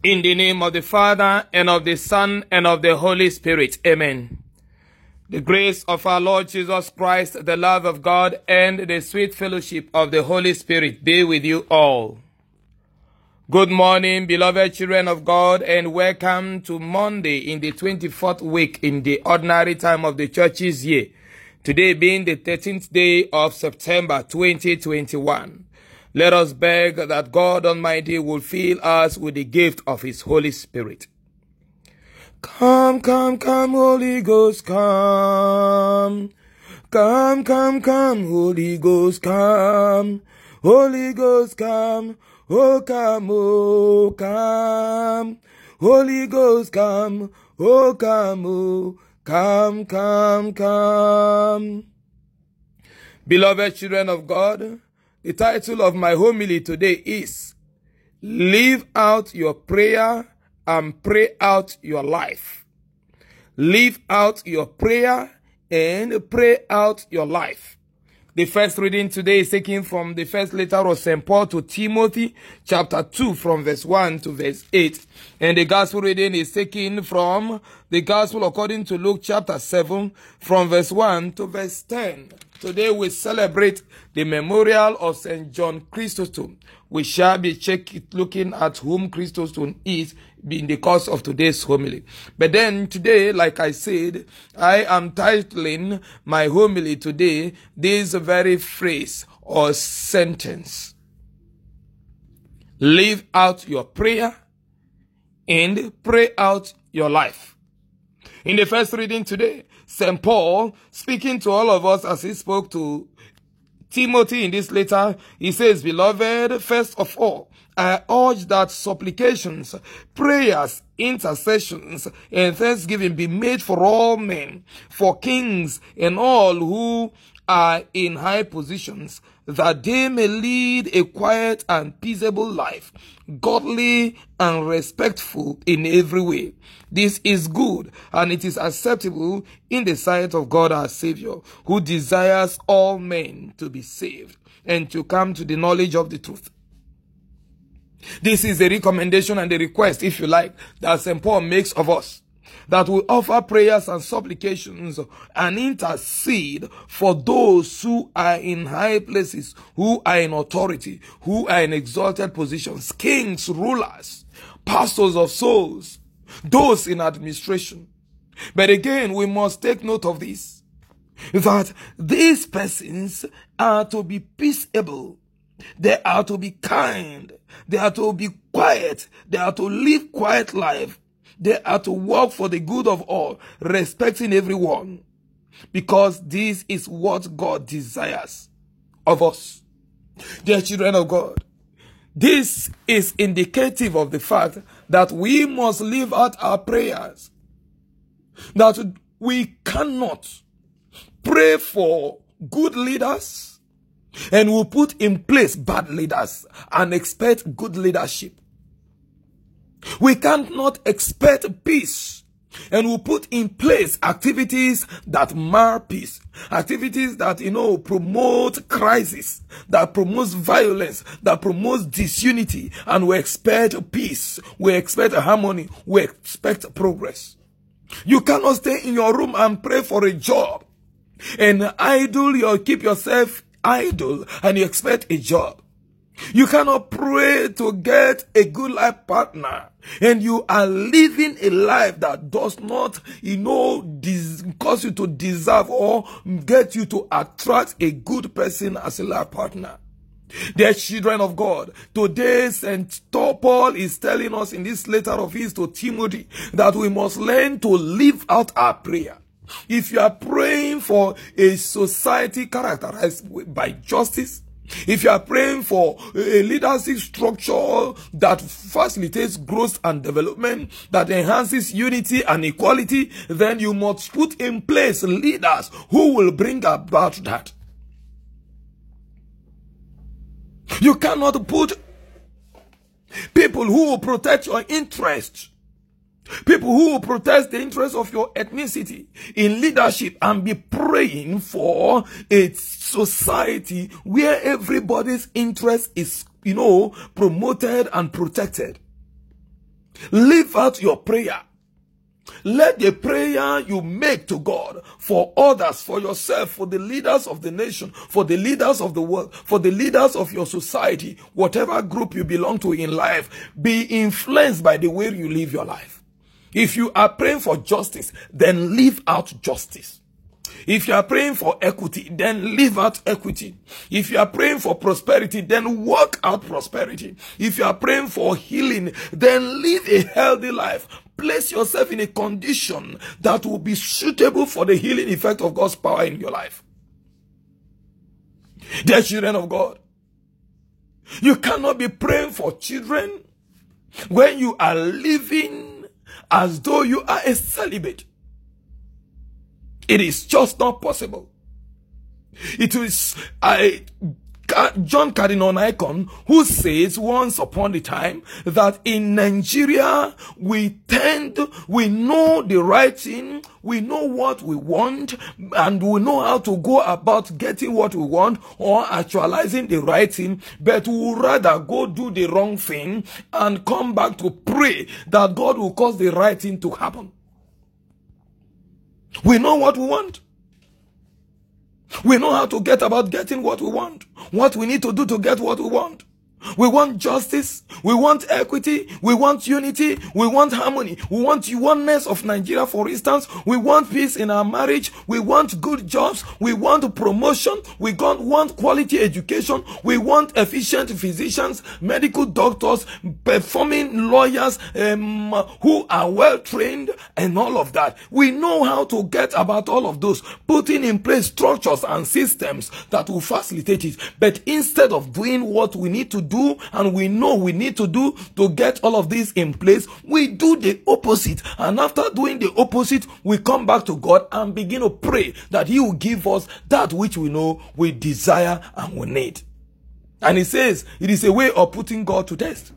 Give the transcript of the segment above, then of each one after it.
In the name of the Father, and of the Son, and of the Holy Spirit. Amen. The grace of our Lord Jesus Christ, the love of God, and the sweet fellowship of the Holy Spirit be with you all. Good morning, beloved children of God, and welcome to Monday in the 24th week in the ordinary time of the church's year. Today being the 13th day of September 2021. Let us beg that God Almighty will fill us with the gift of His Holy Spirit. Come, come, come, Holy Ghost, come. Come, come, come, Holy Ghost, come. Holy Ghost, come. Oh, come, oh, come. Holy Ghost, come. Oh, come, oh, come, come, come. Beloved children of God, the title of my homily today is Live out your prayer and pray out your life. Live out your prayer and pray out your life. The first reading today is taken from the first letter of St. Paul to Timothy, chapter 2, from verse 1 to verse 8. And the gospel reading is taken from the gospel according to Luke, chapter 7, from verse 1 to verse 10. Today we celebrate the memorial of St. John Chrysostom. We shall be check looking at whom Chrysostom is in the course of today's homily. But then today, like I said, I am titling my homily today this very phrase or sentence. Live out your prayer and pray out your life. In the first reading today, St. Paul, speaking to all of us as he spoke to Timothy in this letter, he says, Beloved, first of all, I urge that supplications, prayers, intercessions, and thanksgiving be made for all men, for kings and all who are in high positions, that they may lead a quiet and peaceable life, godly and respectful in every way. This is good and it is acceptable in the sight of God our Savior, who desires all men to be saved and to come to the knowledge of the truth. This is the recommendation and the request, if you like, that St. Paul makes of us that we offer prayers and supplications and intercede for those who are in high places, who are in authority, who are in exalted positions, kings, rulers, pastors of souls, those in administration. But again, we must take note of this, that these persons are to be peaceable. They are to be kind. They are to be quiet. They are to live quiet life they are to work for the good of all, respecting everyone. Because this is what God desires of us. Dear children of God, this is indicative of the fact that we must live out our prayers. That we cannot pray for good leaders and we put in place bad leaders and expect good leadership. We cannot expect peace and we put in place activities that mar peace, activities that, you know, promote crisis, that promotes violence, that promotes disunity, and we expect peace, we expect harmony, we expect progress. You cannot stay in your room and pray for a job and idle, you keep yourself idle and you expect a job. You cannot pray to get a good life partner and you are living a life that does not, you know, cause you to deserve or get you to attract a good person as a life partner. Dear children of God, today St. Paul is telling us in this letter of his to Timothy that we must learn to live out our prayer. If you are praying for a society characterized by justice, if you are praying for a leadership structure that facilitates growth and development, that enhances unity and equality, then you must put in place leaders who will bring about that. You cannot put people who will protect your interests People who will protect the interests of your ethnicity in leadership and be praying for a society where everybody's interest is, you know, promoted and protected. Live out your prayer. Let the prayer you make to God for others, for yourself, for the leaders of the nation, for the leaders of the world, for the leaders of your society, whatever group you belong to in life, be influenced by the way you live your life. If you are praying for justice, then live out justice. If you are praying for equity, then live out equity. If you are praying for prosperity, then work out prosperity. If you are praying for healing, then live a healthy life. Place yourself in a condition that will be suitable for the healing effect of God's power in your life. Dear children of God, you cannot be praying for children when you are living as though you are a celibate. It is just not possible. It is I John Cardinal Onaiyekan, who says once upon a time that in Nigeria we tend, we know the right thing, we know what we want, and we know how to go about getting what we want or actualizing the right thing, but we would rather go do the wrong thing and come back to pray that God will cause the right thing to happen. We know what we want. We know how to get about getting what we want. What we need to do to get what we want. We want justice. We want equity. We want unity. We want harmony. We want oneness of Nigeria, for instance. We want peace in our marriage. We want good jobs. We want promotion. We want quality education. We want efficient physicians, medical doctors, performing lawyers um, who are well trained and all of that. We know how to get about all of those, putting in place structures and systems that will facilitate it. But instead of doing what we need to do and we know we need to do to get all of this in place, we do the opposite. And after doing the opposite, we come back to God and begin to pray that He will give us that which we know we desire and we need. And He says it is a way of putting God to test.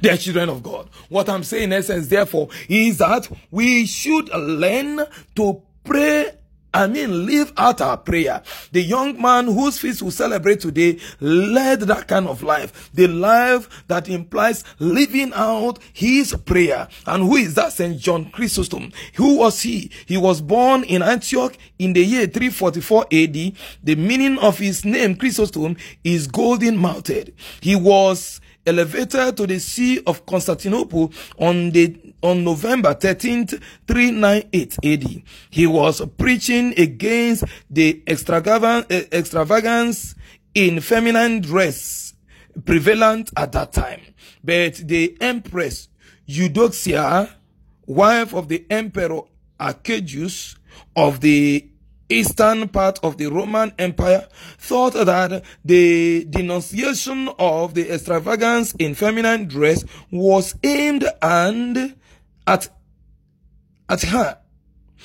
Dear children of God, what I'm saying in essence, therefore, is that we should learn to pray I mean, live out our prayer. The young man whose feast we celebrate today led that kind of life. The life that implies living out his prayer. And who is that? St. John Chrysostom. Who was he? He was born in Antioch in the year 344 AD. The meaning of his name, Chrysostom, is golden mouthed. He was elevated to the see of Constantinople on the on November 13th, 398 AD. He was preaching against the eh, extravagance in feminine dress prevalent at that time. But the Empress Eudoxia, wife of the Emperor Arcadius of the eastern part of the Roman Empire thought that the denunciation of the extravagance in feminine dress was aimed and at, at her.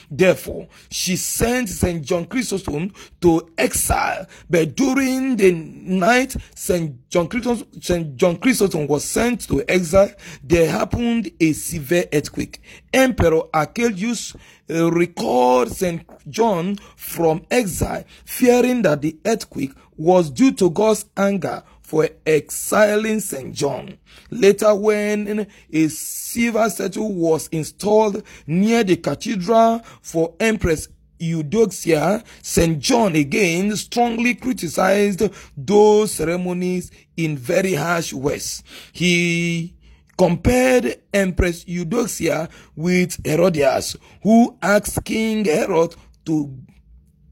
Therefore, she sent St. John Chrysostom to exile. But during the night St. John Chrysostom, St. John Chrysostom was sent to exile, there happened a severe earthquake. Emperor Arcadius uh, recalled St. John from exile, fearing that the earthquake was due to God's anger for exiling St. John. Later, when a silver statue was installed near the cathedral for Empress Eudoxia, St. John again strongly criticized those ceremonies in very harsh words. He compared Empress Eudoxia with Herodias, who asked King Herod to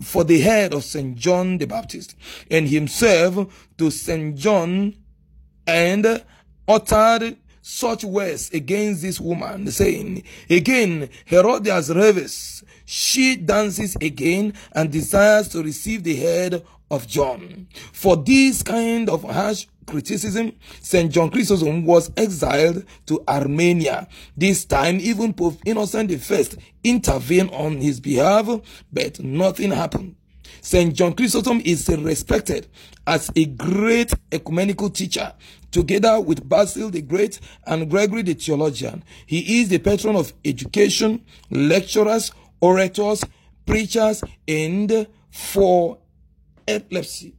for the head of St. John the Baptist and himself to St. John and uttered such words against this woman, saying, Again, Herodias reves, she dances again and desires to receive the head of John. For this kind of harsh criticism, St. John Chrysostom was exiled to Armenia. This time, even Pope Innocent I intervened on his behalf, but nothing happened. St. John Chrysostom is respected as a great ecumenical teacher, together with Basil the Great and Gregory the Theologian. He is the patron of education, lecturers, orators, preachers, and for epilepsy.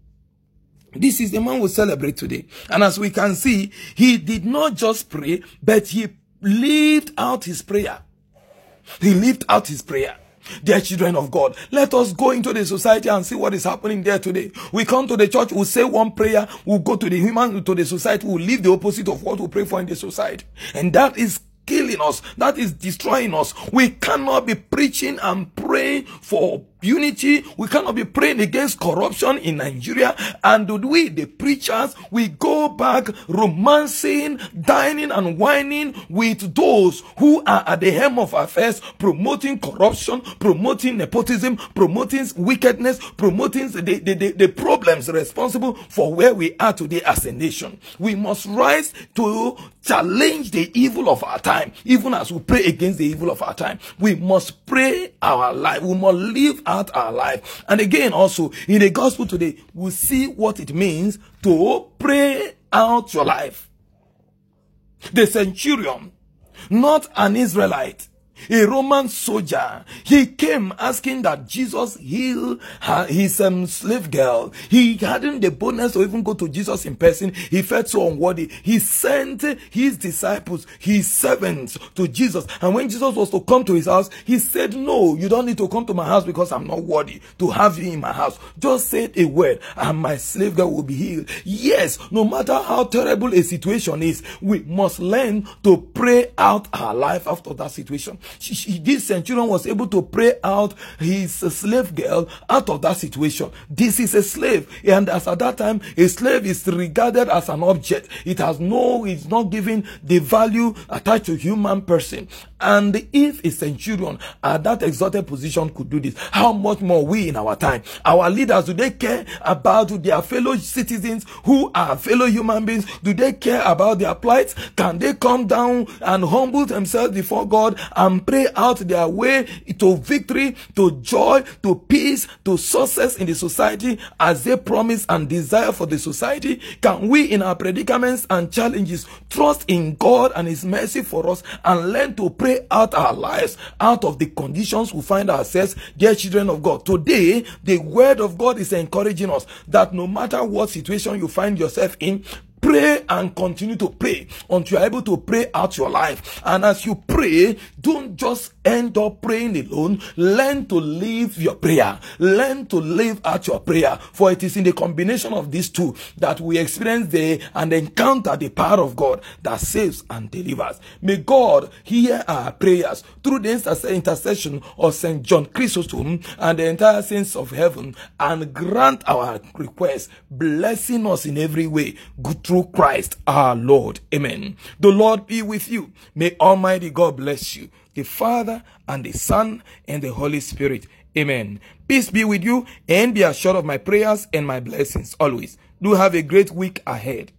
This is the man we celebrate today. And as we can see, he did not just pray, but he lived out his prayer. He lived out his prayer. Dear children of God, let us go into the society and see what is happening there today. We come to the church, we say one prayer, we'll go to the human, to the society, we'll leave the opposite of what we pray for in the society. And that is killing us. That is destroying us. We cannot be preaching and praying for unity. We cannot be praying against corruption in Nigeria. And we, the preachers, we go back romancing, dining and whining with those who are at the helm of affairs, promoting corruption, promoting nepotism, promoting wickedness, promoting the, the, the, the problems responsible for where we are today as a nation. We must rise to challenge the evil of our time, even as we pray against the evil of our time. We must pray our life. We must live out our life. And again, also in the gospel today, we see what it means to pray out your life. The centurion, not an Israelite, a Roman soldier. He came asking that Jesus heal her, his um, slave girl. He hadn't the boldness to even go to Jesus in person. He felt so unworthy. He sent his disciples, his servants to Jesus. And when Jesus was to come to his house, he said, no, you don't need to come to my house because I'm not worthy to have you in my house. Just say a word and my slave girl will be healed. Yes, no matter how terrible a situation is, we must learn to pray out our life after that situation she, she, this centurion was able to pray out his slave girl out of that situation. This is a slave, and as at that time, a slave is regarded as an object. It has no, it's not given the value attached to human person. And if a centurion at that exalted position could do this, how much more we in our time? Our leaders, do they care about their fellow citizens who are fellow human beings? Do they care about their plight? Can they come down and humble themselves before God and pray out their way to victory, to joy, to peace, to success in the society as they promise and desire for the society? Can we in our predicaments and challenges trust in God and His mercy for us and learn to pray out our lives out of the conditions we find ourselves, dear children of God. Today, the word of God is encouraging us that no matter what situation you find yourself in, Pray and continue to pray until you're able to pray out your life. And as you pray, don't just end up praying alone. Learn to live your prayer. Learn to live out your prayer. For it is in the combination of these two that we experience the and encounter the power of God that saves and delivers. May God hear our prayers through the intercession of St. John Chrysostom and the entire saints of heaven and grant our requests, blessing us in every way. Good through Christ our Lord. Amen. The Lord be with you. May Almighty God bless you. The Father and the Son and the Holy Spirit. Amen. Peace be with you and be assured of my prayers and my blessings always. Do have a great week ahead.